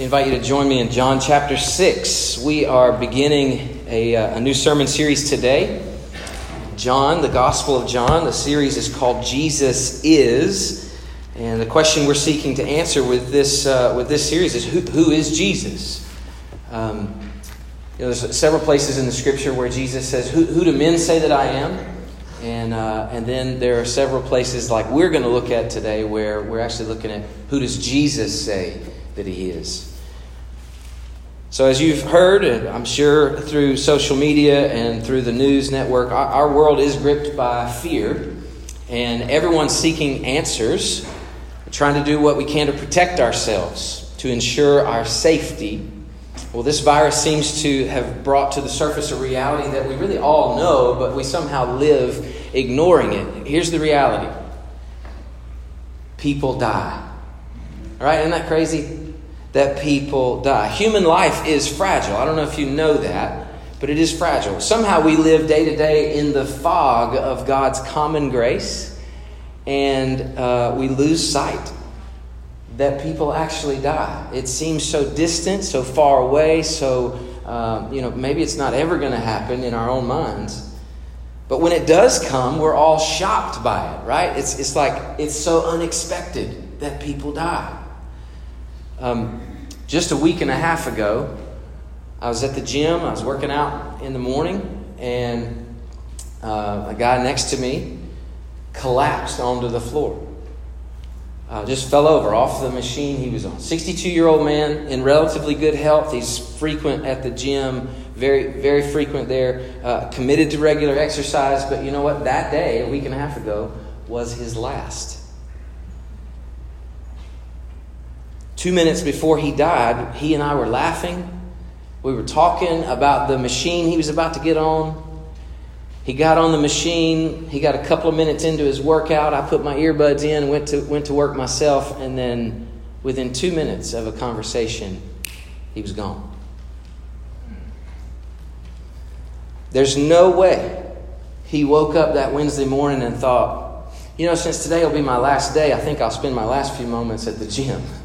Invite you to join me in John chapter 6. We are beginning a, uh, a, new sermon series today. John, the Gospel of John. The series is called Jesus Is. And the question we're seeking to answer with this, uh, with this series is who, who is Jesus? Um, you know, there's several places in the scripture where Jesus says, Who, who do men say that I am? And, uh, and then there are several places like we're going to look at today where we're actually looking at who does Jesus say that he is. So, as you've heard, and I'm sure through social media and through the news network, our, world is gripped by fear, and everyone's seeking answers, trying to do what we can to protect ourselves, to ensure our safety. Well, this virus seems to have brought to the surface a reality that we really all know, but we somehow live ignoring it. Here's the reality people die. All right, isn't that crazy? That people die. Human life is fragile. I don't know if you know that, but it is fragile. Somehow we live day to day in the fog of God's common grace, and uh, we lose sight that people actually die. It seems so distant, so far away, so, uh, you know, maybe it's not ever going to happen in our own minds. But when it does come, we're all shocked by it, right? It's, it's like it's so unexpected that people die. Um, just a week and a half ago, I was at the gym. I was working out in the morning, and uh, a guy next to me collapsed onto the floor. Uh, just fell over off the machine he was on. 62 year old man in relatively good health. He's frequent at the gym, very, very frequent there, uh, committed to regular exercise. But you know what? That day, a week and a half ago, was his last. Two minutes before he died, he and I were laughing. We were talking about the machine he was about to get on. He got on the machine. He got a couple of minutes into his workout. I put my earbuds in, went to, went to work myself, and then within two minutes of a conversation, he was gone. There's no way he woke up that Wednesday morning and thought, you know, since today will be my last day, I think I'll spend my last few moments at the gym.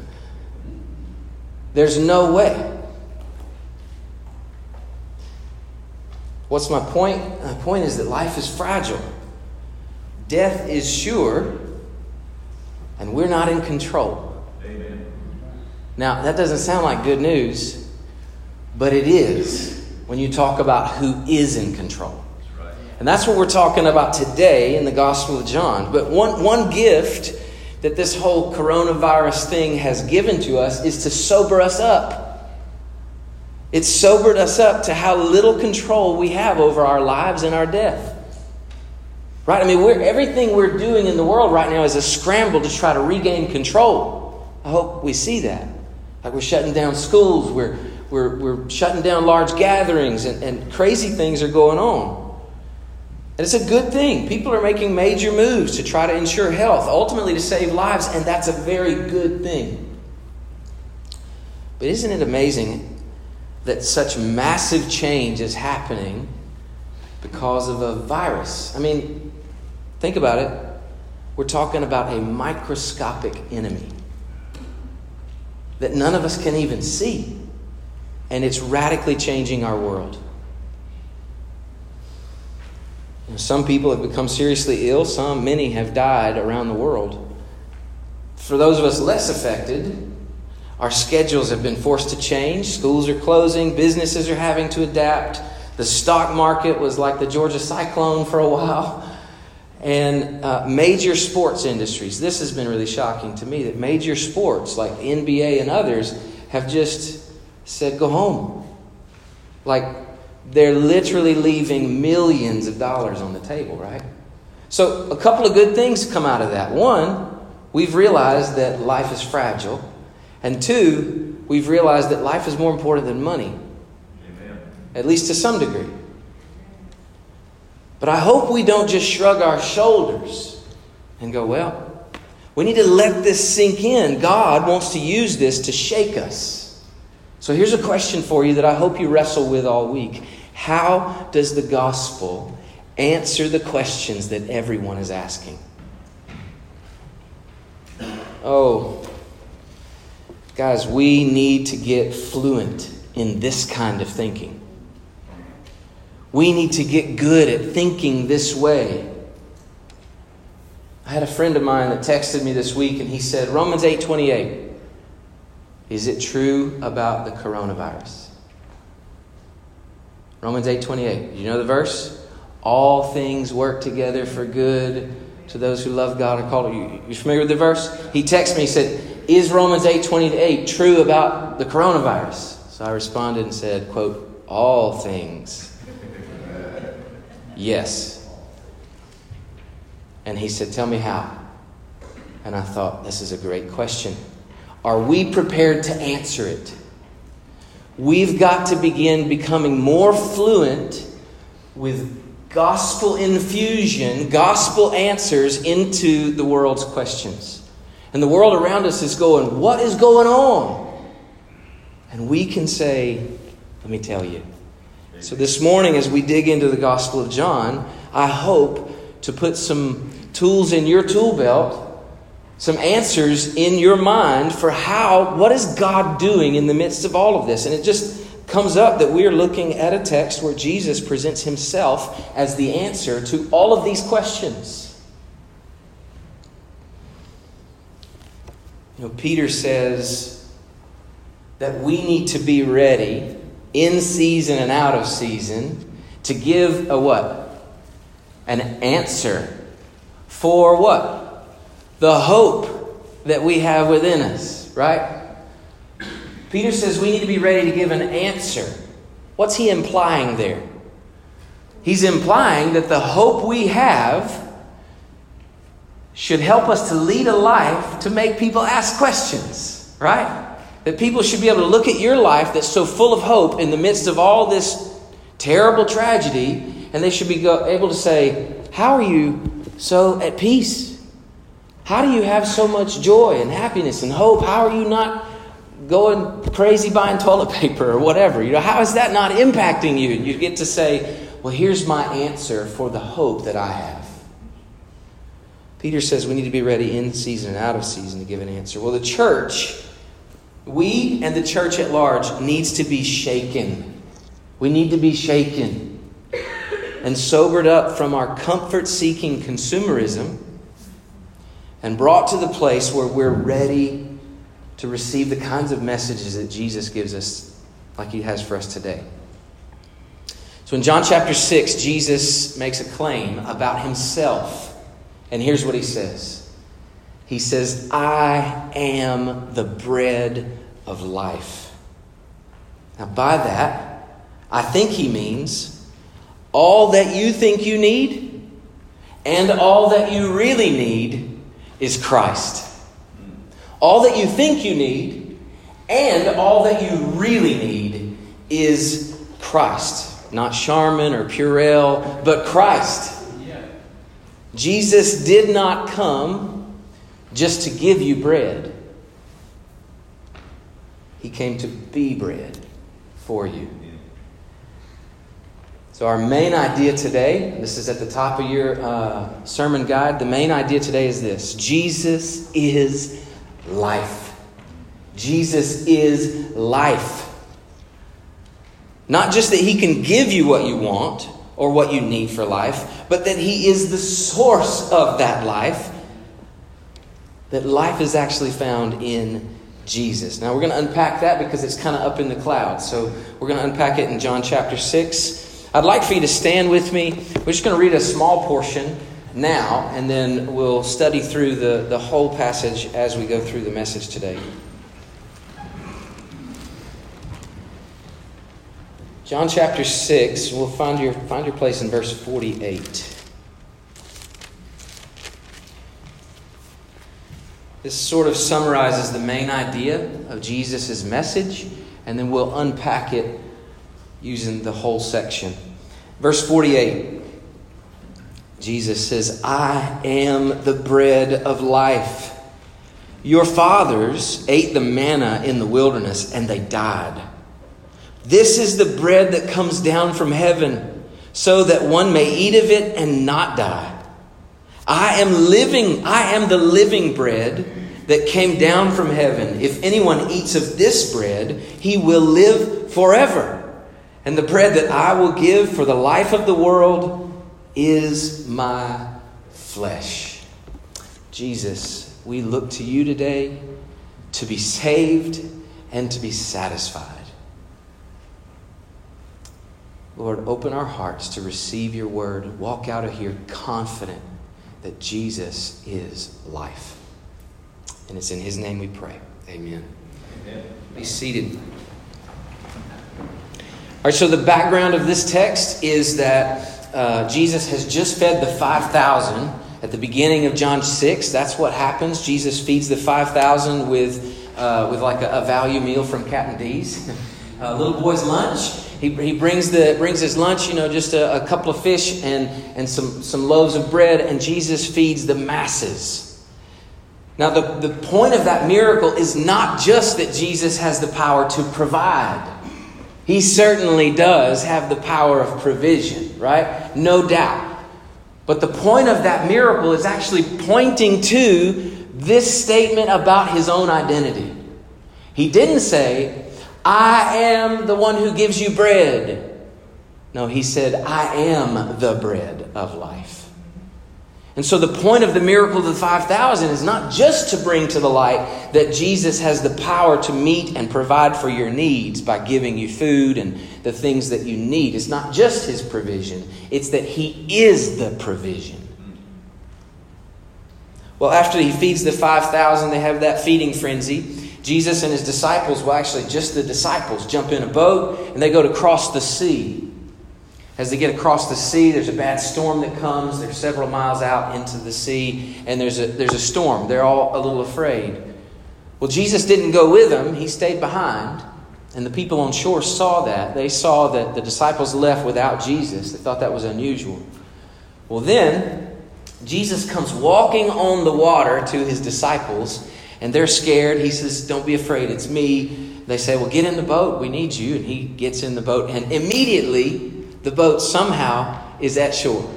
There's no way. What's my point? My point is that life is fragile. Death is sure, and we're not in control. Amen. Now, that doesn't sound like good news, but it is when you talk about who is in control. And that's what we're talking about today in the Gospel of John. But one, one gift that this whole coronavirus thing has given to us is to sober us up. It sobered us up to how little control we have over our lives and our death. Right? I mean, we're, everything we're doing in the world right now is a scramble to try to regain control. I hope we see that. Like we're shutting down schools, we're, we're, we're shutting down large gatherings, and, and crazy things are going on. And it's a good thing. People are making major moves to try to ensure health, ultimately to save lives, and that's a very good thing. But isn't it amazing that such massive change is happening because of a virus? I mean, think about it. We're talking about a microscopic enemy that none of us can even see, and it's radically changing our world. Some people have become seriously ill, some, many have died around the world. For those of us less affected, our schedules have been forced to change. Schools are closing, businesses are having to adapt. The stock market was like the Georgia cyclone for a while. And uh, major sports industries, this has been really shocking to me that major sports like NBA and others have just said, go home. Like they're literally leaving millions of dollars on the table, right? So, a couple of good things come out of that. One, we've realized that life is fragile. And two, we've realized that life is more important than money, Amen. at least to some degree. But I hope we don't just shrug our shoulders and go, well, we need to let this sink in. God wants to use this to shake us. So here's a question for you that I hope you wrestle with all week. How does the gospel answer the questions that everyone is asking? Oh, Guys, we need to get fluent in this kind of thinking. We need to get good at thinking this way. I had a friend of mine that texted me this week and he said, Romans 8:28. Is it true about the coronavirus? Romans 8:28. You know the verse? All things work together for good to those who love God and call you. You familiar with the verse? He texted me, he said, Is Romans 8:28 true about the coronavirus? So I responded and said, quote, all things. Yes. And he said, Tell me how. And I thought, this is a great question. Are we prepared to answer it? We've got to begin becoming more fluent with gospel infusion, gospel answers into the world's questions. And the world around us is going, What is going on? And we can say, Let me tell you. So this morning, as we dig into the Gospel of John, I hope to put some tools in your tool belt some answers in your mind for how, what is God doing in the midst of all of this? And it just comes up that we are looking at a text where Jesus presents himself as the answer to all of these questions. You know, Peter says that we need to be ready in season and out of season to give a what? An answer for what? The hope that we have within us, right? Peter says we need to be ready to give an answer. What's he implying there? He's implying that the hope we have should help us to lead a life to make people ask questions, right? That people should be able to look at your life that's so full of hope in the midst of all this terrible tragedy, and they should be able to say, How are you so at peace? How do you have so much joy and happiness and hope? How are you not going crazy buying toilet paper or whatever? You know, how is that not impacting you? And you get to say, well, here's my answer for the hope that I have. Peter says we need to be ready in season and out of season to give an answer. Well, the church, we and the church at large, needs to be shaken. We need to be shaken and sobered up from our comfort seeking consumerism and brought to the place where we're ready to receive the kinds of messages that Jesus gives us, like he has for us today. So in John chapter 6, Jesus makes a claim about himself. And here's what he says He says, I am the bread of life. Now, by that, I think he means all that you think you need and all that you really need is Christ. All that you think you need and all that you really need is Christ. Not Charmin or Purell, but Christ. Jesus did not come just to give you bread. He came to be bread for you. So, our main idea today, this is at the top of your uh, sermon guide, the main idea today is this Jesus is life. Jesus is life. Not just that He can give you what you want or what you need for life, but that He is the source of that life. That life is actually found in Jesus. Now, we're going to unpack that because it's kind of up in the clouds. So, we're going to unpack it in John chapter 6 I'd like for you to stand with me. We're just going to read a small portion now, and then we'll study through the, the whole passage as we go through the message today. John chapter 6, we'll find your, find your place in verse 48. This sort of summarizes the main idea of Jesus' message, and then we'll unpack it using the whole section. Verse 48 Jesus says, I am the bread of life. Your fathers ate the manna in the wilderness and they died. This is the bread that comes down from heaven, so that one may eat of it and not die. I am living, I am the living bread that came down from heaven. If anyone eats of this bread, he will live forever. And the bread that I will give for the life of the world is my flesh. Jesus, we look to you today to be saved and to be satisfied. Lord, open our hearts to receive your word. Walk out of here confident that Jesus is life. And it's in his name we pray. Amen. Amen. Be seated. So the background of this text is that uh, Jesus has just fed the 5,000 at the beginning of John 6. That's what happens. Jesus feeds the 5,000 with, uh, with like a, a, value meal from Captain D's. a little boy's lunch. He, he brings, the, brings his lunch, you know, just a, a couple of fish and, and some, some loaves of bread, and Jesus feeds the masses. Now, the, the point of that miracle is not just that Jesus has the power to provide. He certainly does have the power of provision, right? No doubt. But the point of that miracle is actually pointing to this statement about his own identity. He didn't say, I am the one who gives you bread. No, he said, I am the bread of life. And so the point of the miracle of the 5,000 is not just to bring to the light that Jesus has the power to meet and provide for your needs by giving you food and the things that you need. It's not just his provision, it's that he is the provision. Well, after he feeds the 5,000, they have that feeding frenzy. Jesus and his disciples, well, actually, just the disciples, jump in a boat and they go to cross the sea. As they get across the sea, there's a bad storm that comes. They're several miles out into the sea, and there's a, there's a storm. They're all a little afraid. Well, Jesus didn't go with them, he stayed behind. And the people on shore saw that. They saw that the disciples left without Jesus. They thought that was unusual. Well, then, Jesus comes walking on the water to his disciples, and they're scared. He says, Don't be afraid, it's me. They say, Well, get in the boat. We need you. And he gets in the boat, and immediately the boat somehow is at shore.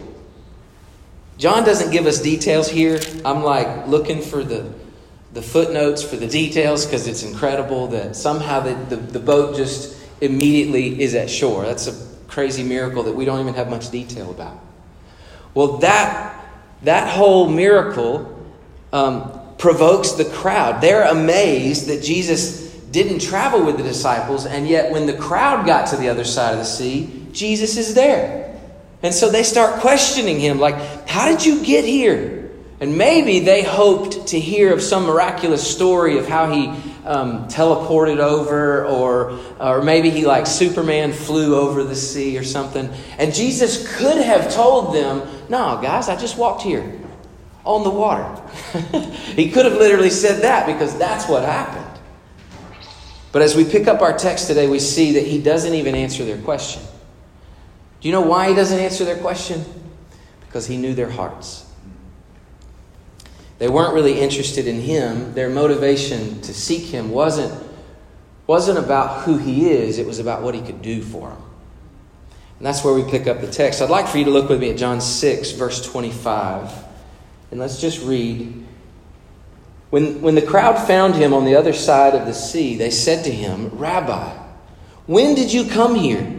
John doesn't give us details here. I'm like looking for the, the footnotes for the details because it's incredible that somehow the, the, the boat just immediately is at shore. That's a crazy miracle that we don't even have much detail about. Well, that, that whole miracle um, provokes the crowd. They're amazed that Jesus didn't travel with the disciples, and yet when the crowd got to the other side of the sea, Jesus is there. And so they start questioning him, like, How did you get here? And maybe they hoped to hear of some miraculous story of how he um, teleported over, or, or maybe he, like Superman, flew over the sea or something. And Jesus could have told them, No, guys, I just walked here on the water. he could have literally said that because that's what happened. But as we pick up our text today, we see that he doesn't even answer their question. Do you know why he doesn't answer their question? Because he knew their hearts. They weren't really interested in him. Their motivation to seek him wasn't, wasn't about who he is, it was about what he could do for them. And that's where we pick up the text. I'd like for you to look with me at John 6, verse 25. And let's just read. When, when the crowd found him on the other side of the sea, they said to him, Rabbi, when did you come here?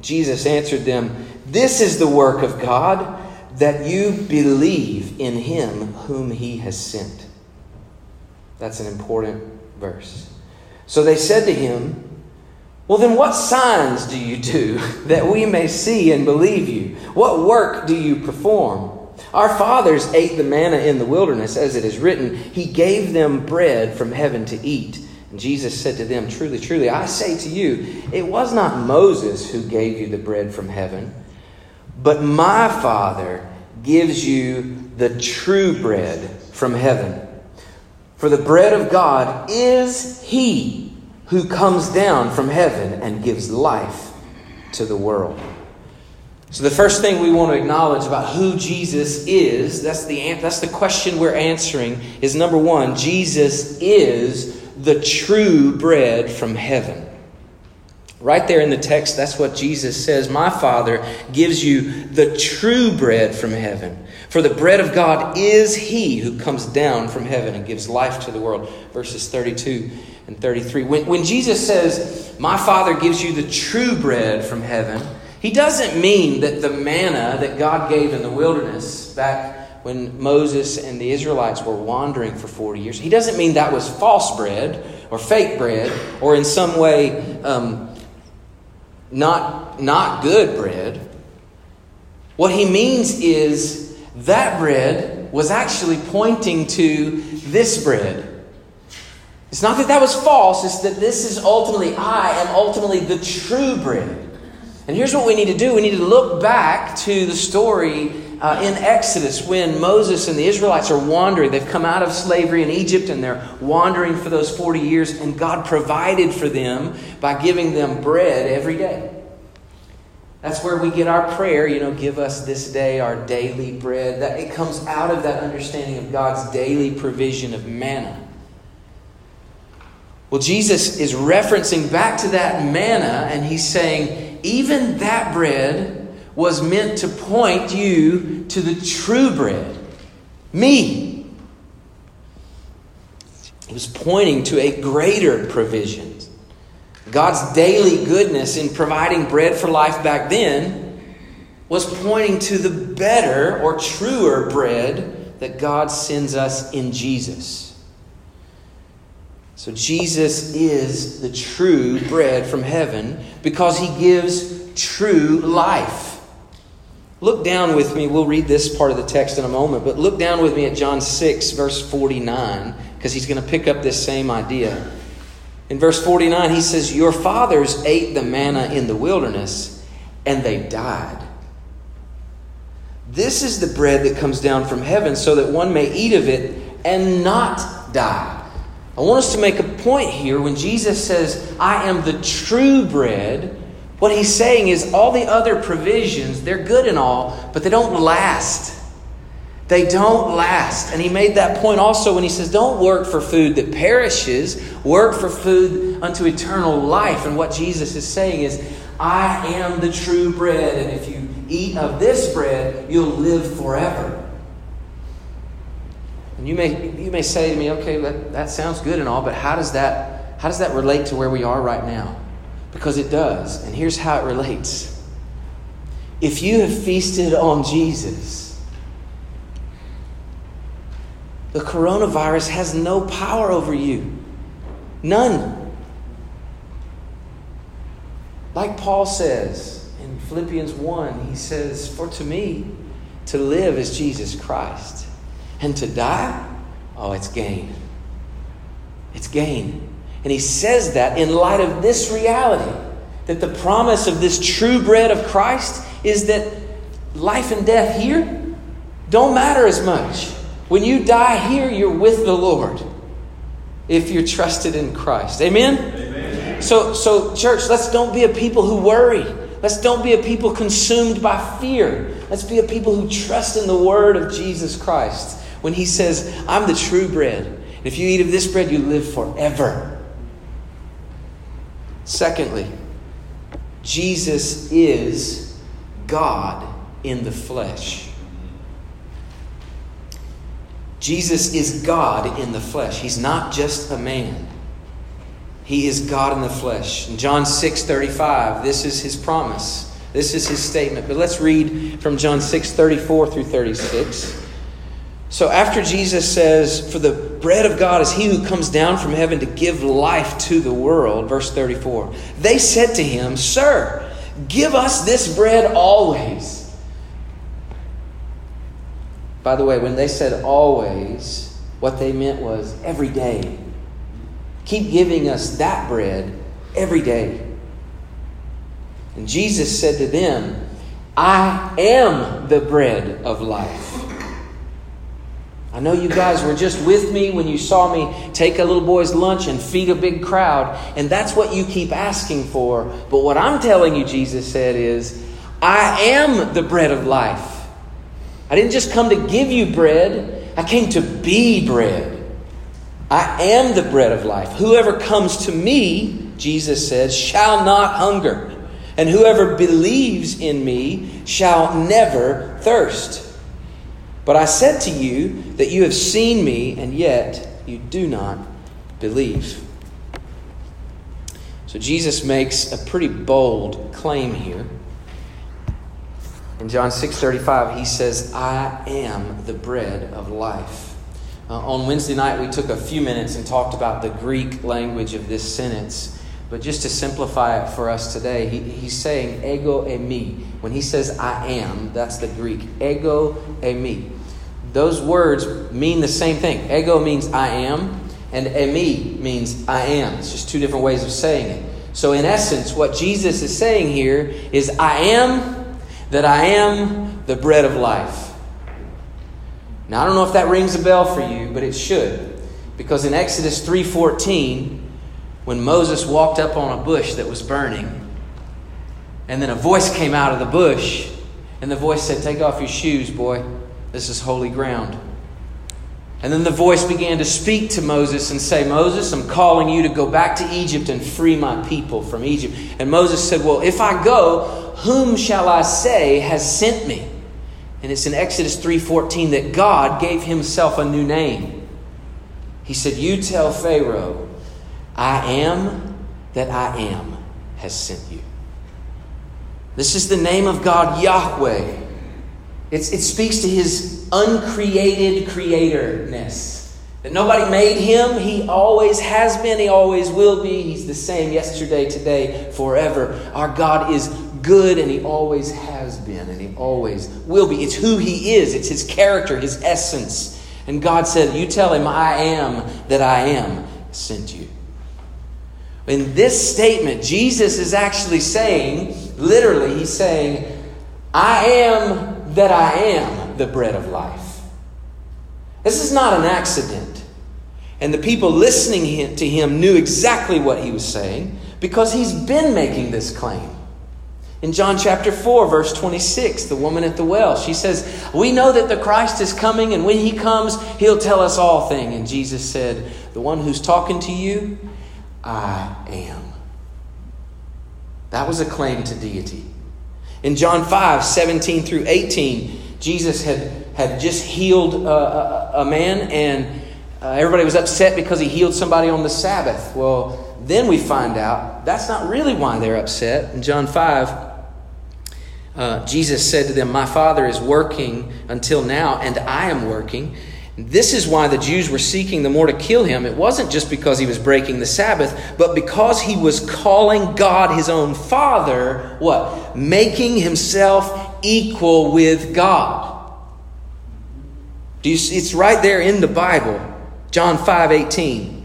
Jesus answered them, This is the work of God, that you believe in him whom he has sent. That's an important verse. So they said to him, Well, then what signs do you do that we may see and believe you? What work do you perform? Our fathers ate the manna in the wilderness, as it is written, He gave them bread from heaven to eat. Jesus said to them, Truly, truly, I say to you, it was not Moses who gave you the bread from heaven, but my Father gives you the true bread from heaven. For the bread of God is He who comes down from heaven and gives life to the world. So, the first thing we want to acknowledge about who Jesus is, that's the, that's the question we're answering, is number one, Jesus is the true bread from heaven. Right there in the text, that's what Jesus says. My Father gives you the true bread from heaven. For the bread of God is He who comes down from heaven and gives life to the world. Verses 32 and 33. When, when Jesus says, My Father gives you the true bread from heaven, He doesn't mean that the manna that God gave in the wilderness back when Moses and the Israelites were wandering for 40 years, He doesn't mean that was false bread or fake bread or in some way. Um, not, not good bread. What he means is that bread was actually pointing to this bread. It's not that that was false, it's that this is ultimately, I am ultimately the true bread. And here's what we need to do we need to look back to the story uh, in Exodus when Moses and the Israelites are wandering. They've come out of slavery in Egypt and they're wandering for those 40 years, and God provided for them by giving them bread every day. That's where we get our prayer, you know, give us this day our daily bread. That it comes out of that understanding of God's daily provision of manna. Well, Jesus is referencing back to that manna and he's saying, even that bread was meant to point you to the true bread, me. It was pointing to a greater provision. God's daily goodness in providing bread for life back then was pointing to the better or truer bread that God sends us in Jesus. So, Jesus is the true bread from heaven because he gives true life. Look down with me. We'll read this part of the text in a moment, but look down with me at John 6, verse 49, because he's going to pick up this same idea. In verse 49, he says, Your fathers ate the manna in the wilderness, and they died. This is the bread that comes down from heaven, so that one may eat of it and not die. I want us to make a point here when Jesus says, I am the true bread. What he's saying is all the other provisions, they're good and all, but they don't last. They don't last. And he made that point also when he says, Don't work for food that perishes, work for food unto eternal life. And what Jesus is saying is, I am the true bread, and if you eat of this bread, you'll live forever. And you may, you may say to me, okay, that, that sounds good and all, but how does, that, how does that relate to where we are right now? Because it does. And here's how it relates. If you have feasted on Jesus, the coronavirus has no power over you. None. Like Paul says in Philippians 1, he says, For to me, to live is Jesus Christ, and to die, oh, it's gain. It's gain. And he says that in light of this reality that the promise of this true bread of Christ is that life and death here don't matter as much. When you die here, you're with the Lord if you're trusted in Christ. Amen? Amen? So, so, church, let's don't be a people who worry. Let's don't be a people consumed by fear. Let's be a people who trust in the word of Jesus Christ when he says, I'm the true bread. And if you eat of this bread, you live forever. Secondly, Jesus is God in the flesh. Jesus is God in the flesh. He's not just a man. He is God in the flesh. In John 6 35, this is his promise. This is his statement. But let's read from John 6 34 through 36. So after Jesus says, For the bread of God is he who comes down from heaven to give life to the world, verse 34, they said to him, Sir, give us this bread always. By the way, when they said always, what they meant was every day. Keep giving us that bread every day. And Jesus said to them, I am the bread of life. I know you guys were just with me when you saw me take a little boy's lunch and feed a big crowd, and that's what you keep asking for. But what I'm telling you, Jesus said, is I am the bread of life. I didn't just come to give you bread, I came to be bread. I am the bread of life. Whoever comes to me, Jesus says, shall not hunger, and whoever believes in me shall never thirst. But I said to you that you have seen me, and yet you do not believe. So Jesus makes a pretty bold claim here. In John 6:35, he says, "I am the bread of life." Uh, on Wednesday night, we took a few minutes and talked about the Greek language of this sentence. But just to simplify it for us today, he, he's saying ego e eimi. When he says I am, that's the Greek. Ego e eimi. Those words mean the same thing. Ego means I am, and e eimi means I am. It's just two different ways of saying it. So, in essence, what Jesus is saying here is I am that I am the bread of life. Now, I don't know if that rings a bell for you, but it should. Because in Exodus 3:14, when Moses walked up on a bush that was burning. And then a voice came out of the bush, and the voice said, Take off your shoes, boy. This is holy ground. And then the voice began to speak to Moses and say, Moses, I'm calling you to go back to Egypt and free my people from Egypt. And Moses said, Well, if I go, whom shall I say has sent me? And it's in Exodus 3:14 that God gave himself a new name. He said, You tell Pharaoh I am that I am has sent you. This is the name of God, Yahweh. It's, it speaks to his uncreated creatorness. That nobody made him. He always has been. He always will be. He's the same yesterday, today, forever. Our God is good and he always has been and he always will be. It's who he is, it's his character, his essence. And God said, You tell him, I am that I am sent you. In this statement, Jesus is actually saying, literally, he's saying, I am that I am the bread of life. This is not an accident. And the people listening to him knew exactly what he was saying because he's been making this claim. In John chapter 4, verse 26, the woman at the well, she says, We know that the Christ is coming, and when he comes, he'll tell us all things. And Jesus said, The one who's talking to you, I am. That was a claim to deity. In John 5 17 through 18, Jesus had, had just healed a, a, man, and uh, everybody was upset because he healed somebody on the Sabbath. Well, then we find out that's not really why they're upset. In John 5, uh, Jesus said to them, My Father is working until now, and I am working. This is why the Jews were seeking the more to kill him. It wasn't just because he was breaking the Sabbath, but because he was calling God his own Father, what? Making himself equal with God. Do You, see? it's right there in the Bible, John 5 18.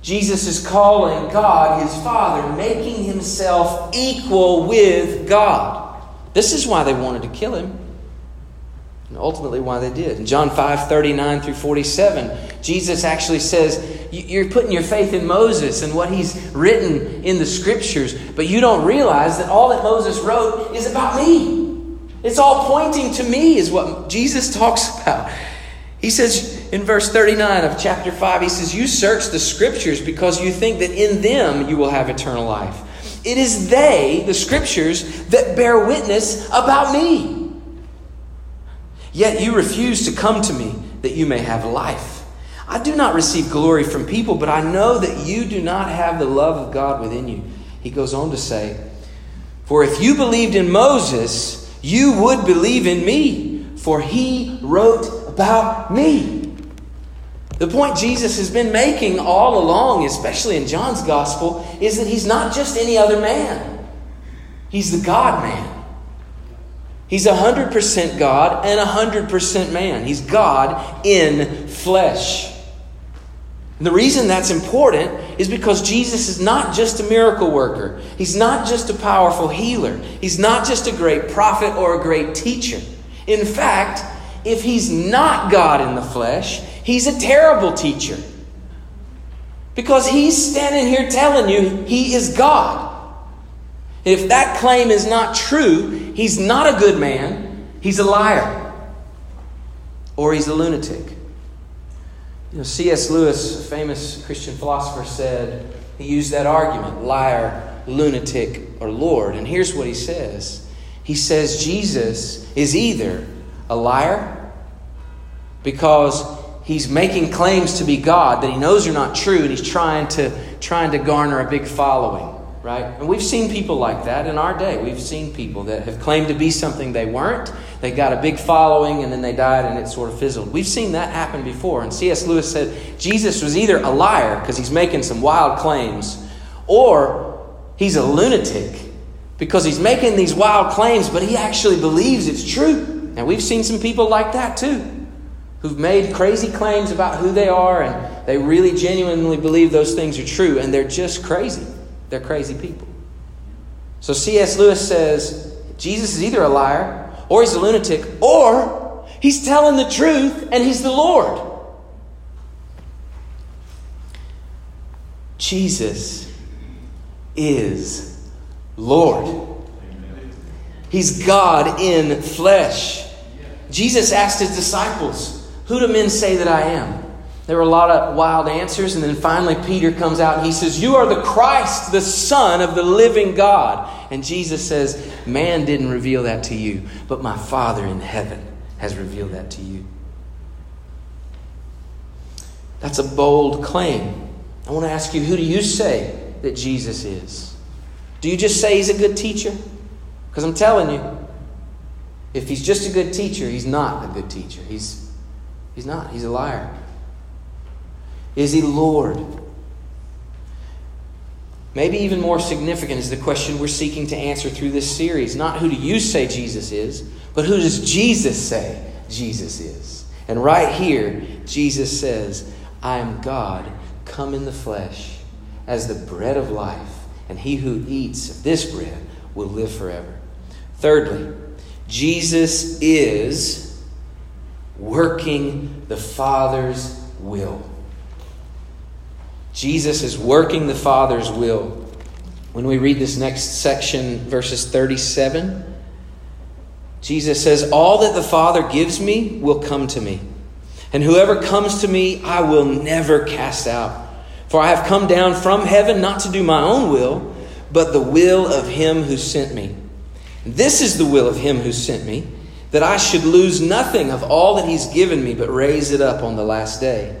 Jesus is calling God his Father, making himself equal with God. This is why they wanted to kill him. And ultimately, why they did. In John 5 39 through 47, Jesus actually says, You're putting your faith in Moses and what he's written in the scriptures, but you don't realize that all that Moses wrote is about me. It's all pointing to me, is what Jesus talks about. He says in verse 39 of chapter 5, he says, You search the scriptures because you think that in them you will have eternal life. It is they, the scriptures, that bear witness about me. Yet you refuse to come to me that you may have life. I do not receive glory from people, but I know that you do not have the love of God within you. He goes on to say, For if you believed in Moses, you would believe in me, for he wrote about me. The point Jesus has been making all along, especially in John's gospel, is that he's not just any other man, he's the God man. He's 100% God and 100% man. He's God in flesh. And the reason that's important is because Jesus is not just a miracle worker. He's not just a powerful healer. He's not just a great prophet or a great teacher. In fact, if he's not God in the flesh, he's a terrible teacher. Because he's standing here telling you he is God. If that claim is not true, he's not a good man, he's a liar, or he's a lunatic. You know, C.S. Lewis, a famous Christian philosopher, said, he used that argument liar, lunatic, or Lord. And here's what he says He says Jesus is either a liar because he's making claims to be God that he knows are not true and he's trying to, trying to garner a big following right? And we've seen people like that in our day. We've seen people that have claimed to be something they weren't. They got a big following and then they died and it sort of fizzled. We've seen that happen before. And C.S. Lewis said Jesus was either a liar because he's making some wild claims, or he's a lunatic because he's making these wild claims, but he actually believes it's true. And we've seen some people like that too, who've made crazy claims about who they are and they really genuinely believe those things are true and they're just crazy. They're crazy people. So C.S. Lewis says Jesus is either a liar, or he's a lunatic, or he's telling the truth and he's the Lord. Jesus is Lord. He's God in flesh. Jesus asked his disciples, Who do men say that I am? There were a lot of wild answers, and then finally Peter comes out and he says, You are the Christ, the Son of the living God. And Jesus says, Man didn't reveal that to you, but my Father in heaven has revealed that to you. That's a bold claim. I want to ask you, who do you say that Jesus is? Do you just say he's a good teacher? Because I'm telling you, if he's just a good teacher, he's not a good teacher. He's, he's not. He's a liar. Is he Lord? Maybe even more significant is the question we're seeking to answer through this series. Not who do you say Jesus is, but who does Jesus say Jesus is? And right here, Jesus says, I am God come in the flesh as the bread of life, and he who eats of this bread will live forever. Thirdly, Jesus is working the Father's will. Jesus is working the Father's will. When we read this next section, verses 37, Jesus says, All that the Father gives me will come to me. And whoever comes to me, I will never cast out. For I have come down from heaven not to do my own will, but the will of him who sent me. This is the will of him who sent me, that I should lose nothing of all that he's given me, but raise it up on the last day.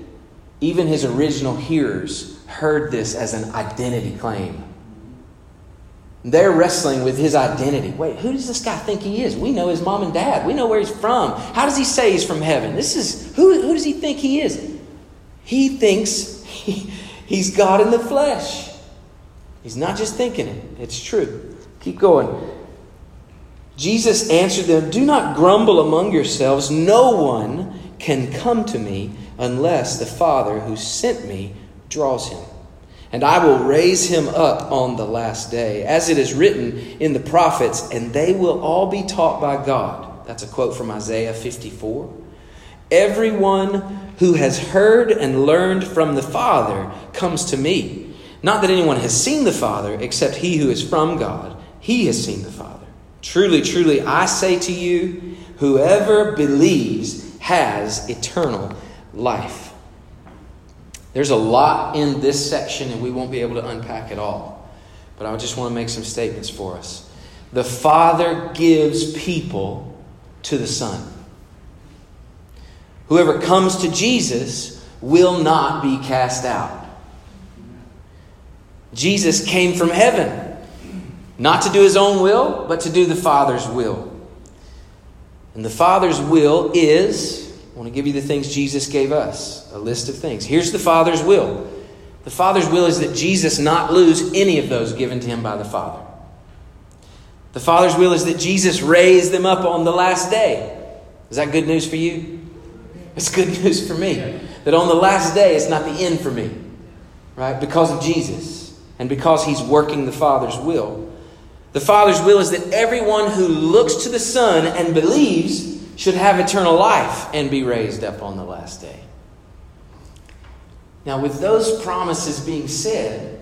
even his original hearers heard this as an identity claim. They're wrestling with his identity. Wait, who does this guy think he is? We know his mom and dad. We know where he's from. How does he say he's from heaven? This is who, who does he think he is? He thinks he, he's God in the flesh. He's not just thinking it, it's true. Keep going. Jesus answered them Do not grumble among yourselves. No one can come to me unless the Father who sent me draws him. And I will raise him up on the last day, as it is written in the prophets, and they will all be taught by God. That's a quote from Isaiah 54. Everyone who has heard and learned from the Father comes to me. Not that anyone has seen the Father, except he who is from God. He has seen the Father. Truly, truly, I say to you, whoever believes has eternal life. There's a lot in this section, and we won't be able to unpack it all. But I just want to make some statements for us. The Father gives people to the Son. Whoever comes to Jesus will not be cast out. Jesus came from heaven, not to do his own will, but to do the Father's will. And the Father's will is want to give you the things Jesus gave us a list of things. Here's the Father's will. The Father's will is that Jesus not lose any of those given to him by the Father. The Father's will is that Jesus raise them up on the last day. Is that good news for you? It's good news for me. That on the last day, it's not the end for me, right? Because of Jesus and because He's working the Father's will. The Father's will is that everyone who looks to the Son and believes should have eternal life and be raised up on the last day. Now, with those promises being said,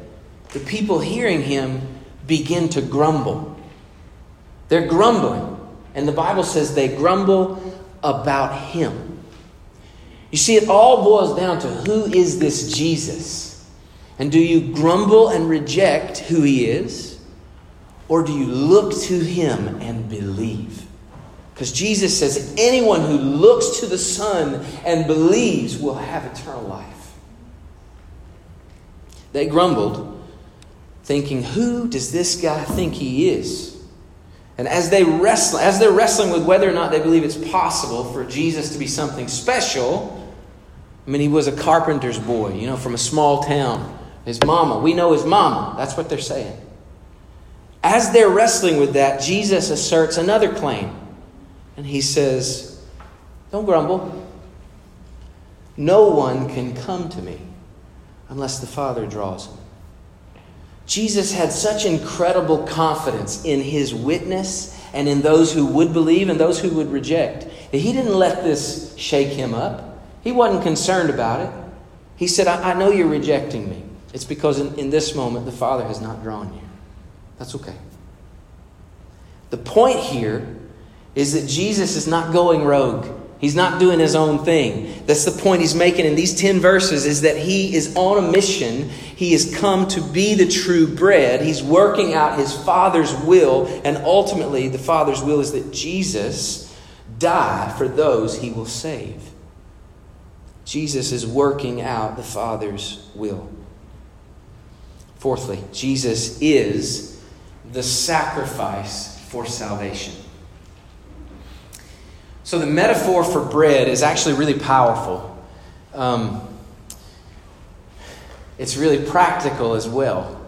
the people hearing him begin to grumble. They're grumbling. And the Bible says they grumble about him. You see, it all boils down to who is this Jesus? And do you grumble and reject who he is? Or do you look to him and believe? Because Jesus says anyone who looks to the Son and believes will have eternal life. They grumbled, thinking, Who does this guy think he is? And as they wrestle, as they're wrestling with whether or not they believe it's possible for Jesus to be something special, I mean, he was a carpenter's boy, you know, from a small town. His mama, we know his mama. That's what they're saying. As they're wrestling with that, Jesus asserts another claim. And he says, Don't grumble. No one can come to me unless the Father draws him. Jesus had such incredible confidence in his witness and in those who would believe and those who would reject that he didn't let this shake him up. He wasn't concerned about it. He said, I, I know you're rejecting me. It's because in, in this moment the Father has not drawn you. That's okay. The point here is that Jesus is not going rogue. He's not doing his own thing. That's the point he's making in these 10 verses is that he is on a mission. He has come to be the true bread. He's working out his Father's will, and ultimately the Father's will is that Jesus die for those he will save. Jesus is working out the Father's will. Fourthly, Jesus is the sacrifice for salvation. So, the metaphor for bread is actually really powerful. Um, it's really practical as well.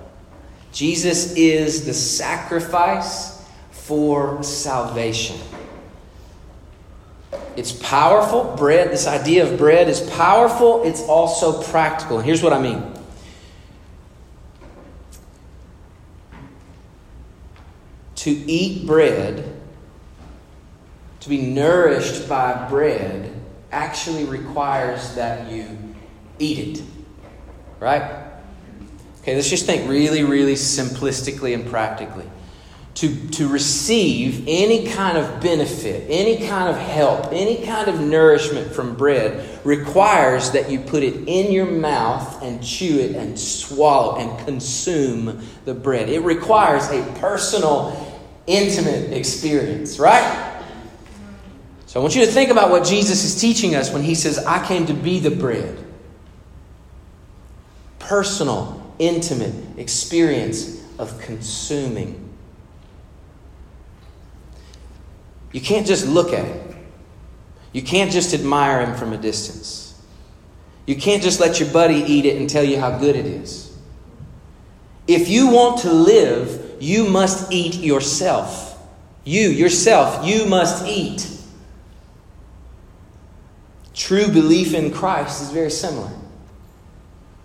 Jesus is the sacrifice for salvation. It's powerful. Bread, this idea of bread is powerful, it's also practical. And here's what I mean to eat bread to be nourished by bread actually requires that you eat it. Right? Okay, let's just think really, really simplistically and practically. To, to receive any kind of benefit, any kind of help, any kind of nourishment from bread requires that you put it in your mouth and chew it and swallow and consume the bread. It requires a personal, intimate experience, right? So I want you to think about what Jesus is teaching us when he says, I came to be the bread. Personal, intimate experience of consuming. You can't just look at it. You can't just admire him from a distance. You can't just let your buddy eat it and tell you how good it is. If you want to live, you must eat yourself. You, yourself, you must eat. True belief in Christ is very similar.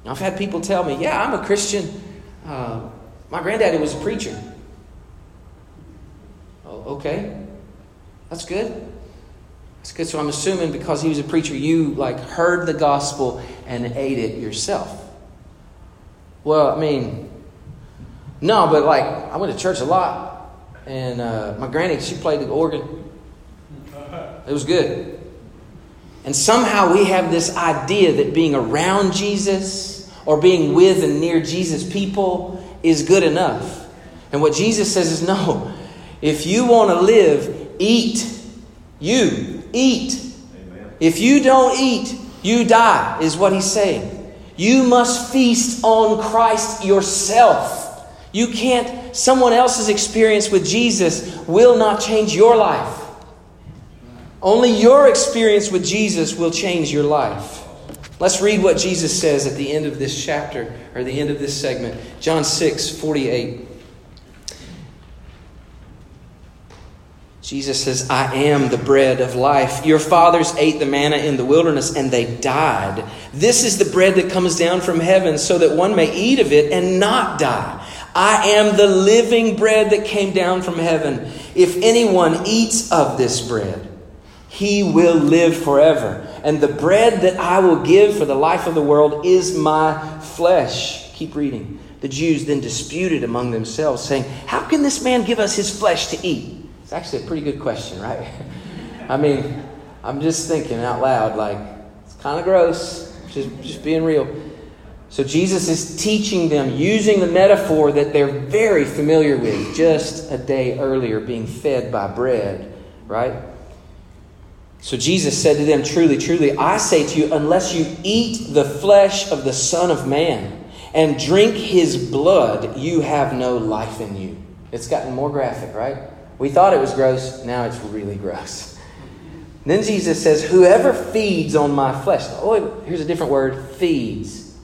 Now, I've had people tell me, yeah, I'm a Christian. Uh, my granddaddy was a preacher. Oh, okay. That's good. That's good. So I'm assuming because he was a preacher, you like heard the gospel and ate it yourself. Well, I mean, no, but like I went to church a lot, and uh, my granny she played the organ. It was good. And somehow we have this idea that being around Jesus or being with and near Jesus' people is good enough. And what Jesus says is no, if you want to live, eat. You eat. Amen. If you don't eat, you die, is what he's saying. You must feast on Christ yourself. You can't, someone else's experience with Jesus will not change your life. Only your experience with Jesus will change your life. Let's read what Jesus says at the end of this chapter, or the end of this segment. John 6, 48. Jesus says, I am the bread of life. Your fathers ate the manna in the wilderness and they died. This is the bread that comes down from heaven so that one may eat of it and not die. I am the living bread that came down from heaven. If anyone eats of this bread, he will live forever. And the bread that I will give for the life of the world is my flesh. Keep reading. The Jews then disputed among themselves, saying, How can this man give us his flesh to eat? It's actually a pretty good question, right? I mean, I'm just thinking out loud, like, it's kind of gross, just, just being real. So Jesus is teaching them using the metaphor that they're very familiar with, just a day earlier, being fed by bread, right? So Jesus said to them, Truly, truly, I say to you, unless you eat the flesh of the Son of Man and drink his blood, you have no life in you. It's gotten more graphic, right? We thought it was gross, now it's really gross. Then Jesus says, Whoever feeds on my flesh. Oh, here's a different word feeds.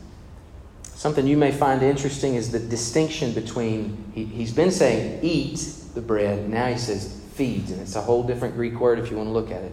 Something you may find interesting is the distinction between, he, he's been saying eat the bread, now he says feeds, and it's a whole different Greek word if you want to look at it.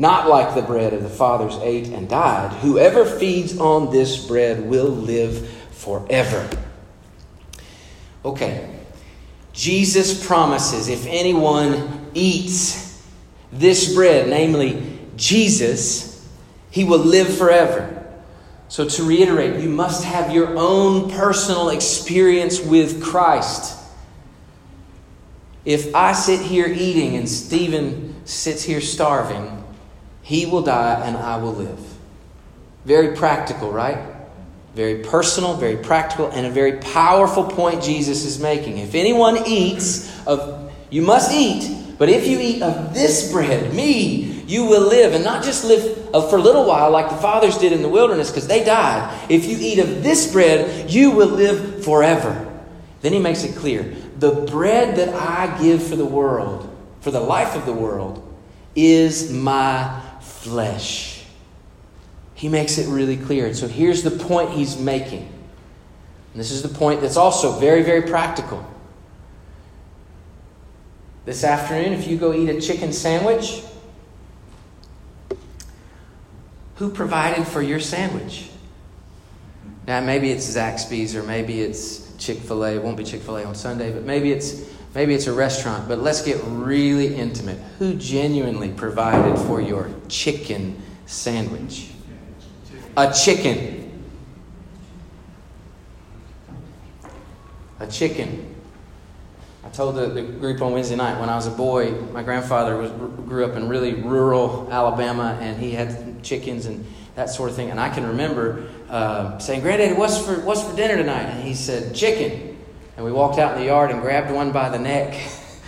not like the bread of the fathers ate and died. Whoever feeds on this bread will live forever. Okay. Jesus promises if anyone eats this bread, namely Jesus, he will live forever. So, to reiterate, you must have your own personal experience with Christ. If I sit here eating and Stephen sits here starving, he will die and I will live. Very practical, right? Very personal, very practical, and a very powerful point Jesus is making. If anyone eats of, you must eat but if you eat of this bread, me, you will live, and not just live uh, for a little while like the fathers did in the wilderness because they died. If you eat of this bread, you will live forever. Then he makes it clear the bread that I give for the world, for the life of the world, is my flesh. He makes it really clear. And so here's the point he's making. And this is the point that's also very, very practical. This afternoon, if you go eat a chicken sandwich, who provided for your sandwich? Now, maybe it's Zaxby's or maybe it's Chick fil A. It won't be Chick fil A on Sunday, but maybe it's, maybe it's a restaurant. But let's get really intimate. Who genuinely provided for your chicken sandwich? A chicken. A chicken. I told the, the group on Wednesday night when I was a boy, my grandfather was, grew up in really rural Alabama and he had chickens and that sort of thing. And I can remember uh, saying, Granddaddy, what's for, what's for dinner tonight? And he said, Chicken. And we walked out in the yard and grabbed one by the neck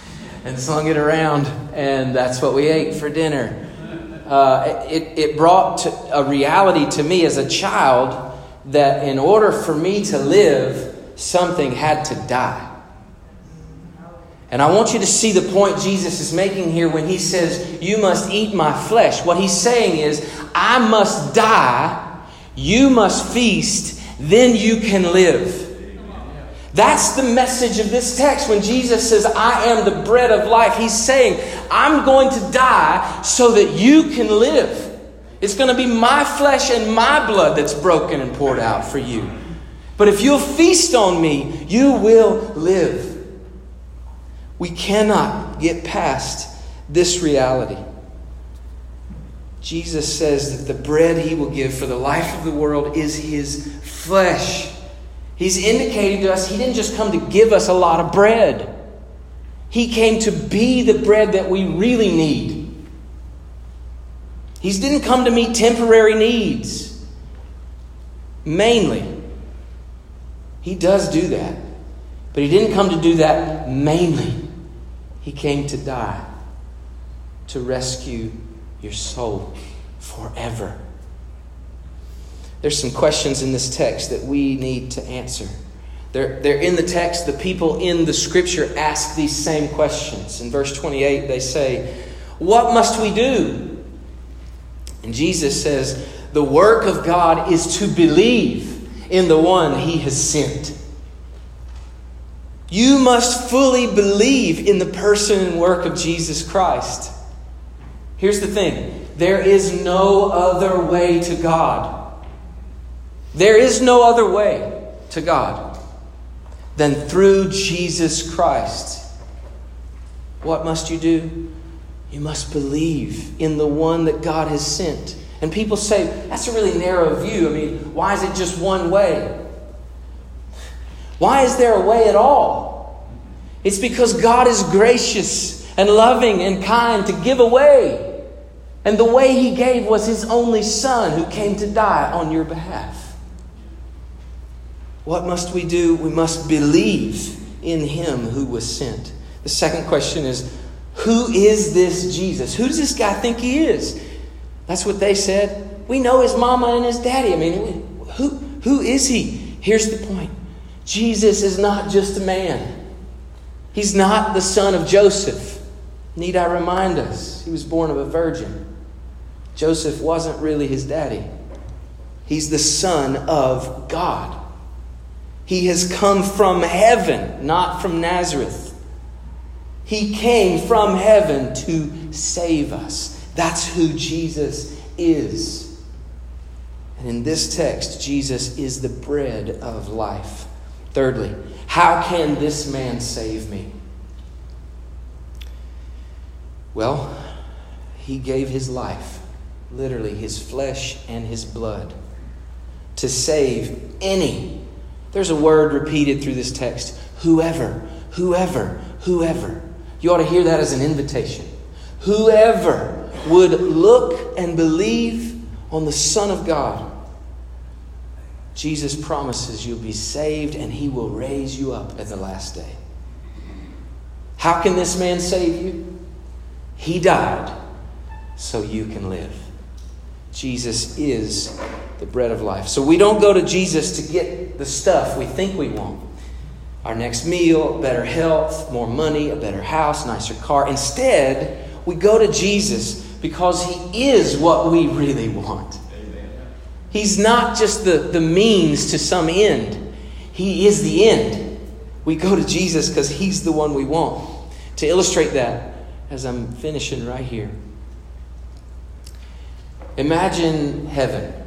and slung it around. And that's what we ate for dinner. Uh, it, it brought a reality to me as a child that in order for me to live, something had to die. And I want you to see the point Jesus is making here when he says, You must eat my flesh. What he's saying is, I must die, you must feast, then you can live. That's the message of this text when Jesus says, I am the bread of life. He's saying, I'm going to die so that you can live. It's going to be my flesh and my blood that's broken and poured out for you. But if you'll feast on me, you will live. We cannot get past this reality. Jesus says that the bread he will give for the life of the world is his flesh. He's indicating to us he didn't just come to give us a lot of bread, he came to be the bread that we really need. He didn't come to meet temporary needs. Mainly. He does do that. But he didn't come to do that mainly. He came to die, to rescue your soul forever. There's some questions in this text that we need to answer. They're, they're in the text. The people in the scripture ask these same questions. In verse 28, they say, What must we do? And Jesus says, The work of God is to believe in the one he has sent. You must fully believe in the person and work of Jesus Christ. Here's the thing there is no other way to God. There is no other way to God than through Jesus Christ. What must you do? You must believe in the one that God has sent. And people say, that's a really narrow view. I mean, why is it just one way? Why is there a way at all? It's because God is gracious and loving and kind to give away. And the way He gave was His only Son who came to die on your behalf. What must we do? We must believe in Him who was sent. The second question is Who is this Jesus? Who does this guy think He is? That's what they said. We know His mama and His daddy. I mean, who, who is He? Here's the point Jesus is not just a man. He's not the son of Joseph. Need I remind us? He was born of a virgin. Joseph wasn't really his daddy. He's the son of God. He has come from heaven, not from Nazareth. He came from heaven to save us. That's who Jesus is. And in this text, Jesus is the bread of life. Thirdly, how can this man save me? Well, he gave his life, literally his flesh and his blood, to save any. There's a word repeated through this text whoever, whoever, whoever. You ought to hear that as an invitation. Whoever would look and believe on the Son of God Jesus promises you'll be saved and he will raise you up at the last day. How can this man save you? He died so you can live. Jesus is the bread of life. So we don't go to Jesus to get the stuff we think we want our next meal, better health, more money, a better house, nicer car. Instead, we go to Jesus because he is what we really want. He's not just the, the means to some end, He is the end. We go to Jesus because He's the one we want. To illustrate that, as I'm finishing right here, imagine heaven.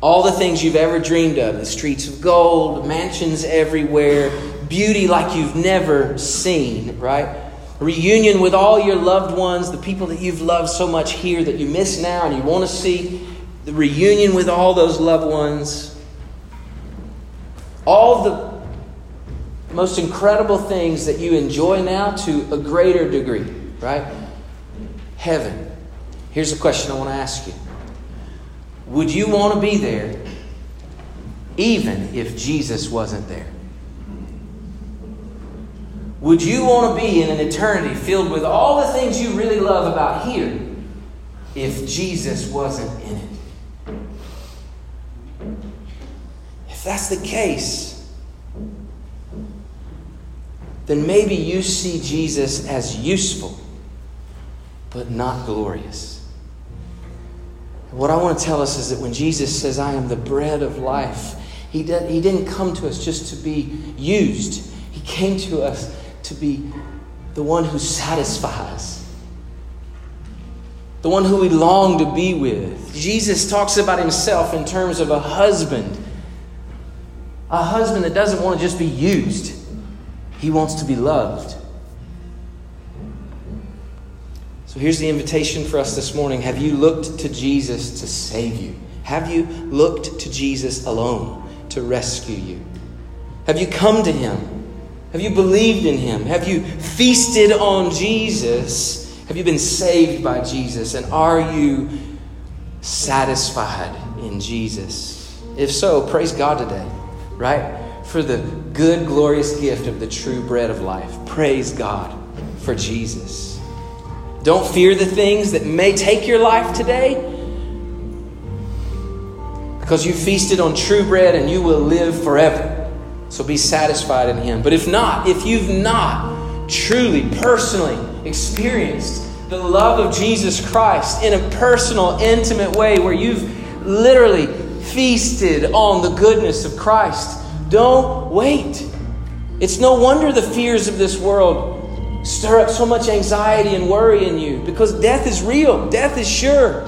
All the things you've ever dreamed of the streets of gold, mansions everywhere, beauty like you've never seen, right? Reunion with all your loved ones, the people that you've loved so much here that you miss now and you want to see the reunion with all those loved ones, all the most incredible things that you enjoy now to a greater degree, right? Heaven. Here's a question I want to ask you Would you want to be there even if Jesus wasn't there? Would you want to be in an eternity filled with all the things you really love about here if Jesus wasn't in it? If that's the case, then maybe you see Jesus as useful, but not glorious. What I want to tell us is that when Jesus says, I am the bread of life, he, did, he didn't come to us just to be used, He came to us to be the one who satisfies, the one who we long to be with. Jesus talks about Himself in terms of a husband a husband that doesn't want to just be used, he wants to be loved. So here's the invitation for us this morning. Have you looked to Jesus to save you? Have you looked to Jesus alone to rescue you? Have you come to him? Have you believed in him? Have you feasted on Jesus Have you been saved by Jesus? And are you satisfied in Jesus? If so, praise God today, right? For the good, glorious gift of the true bread of life. Praise God for Jesus. Don't fear the things that may take your life today because you feasted on true bread and you will live forever. So be satisfied in Him. But if not, if you've not truly, personally experienced the love of Jesus Christ in a personal, intimate way where you've literally feasted on the goodness of Christ, don't wait. It's no wonder the fears of this world stir up so much anxiety and worry in you because death is real, death is sure.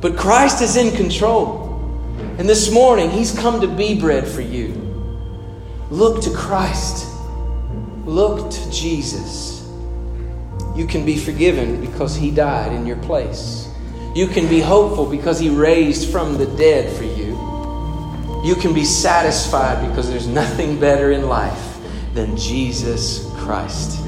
But Christ is in control. And this morning, He's come to be bread for you. Look to Christ, look to Jesus. You can be forgiven because He died in your place. You can be hopeful because He raised from the dead for you. You can be satisfied because there's nothing better in life than Jesus Christ.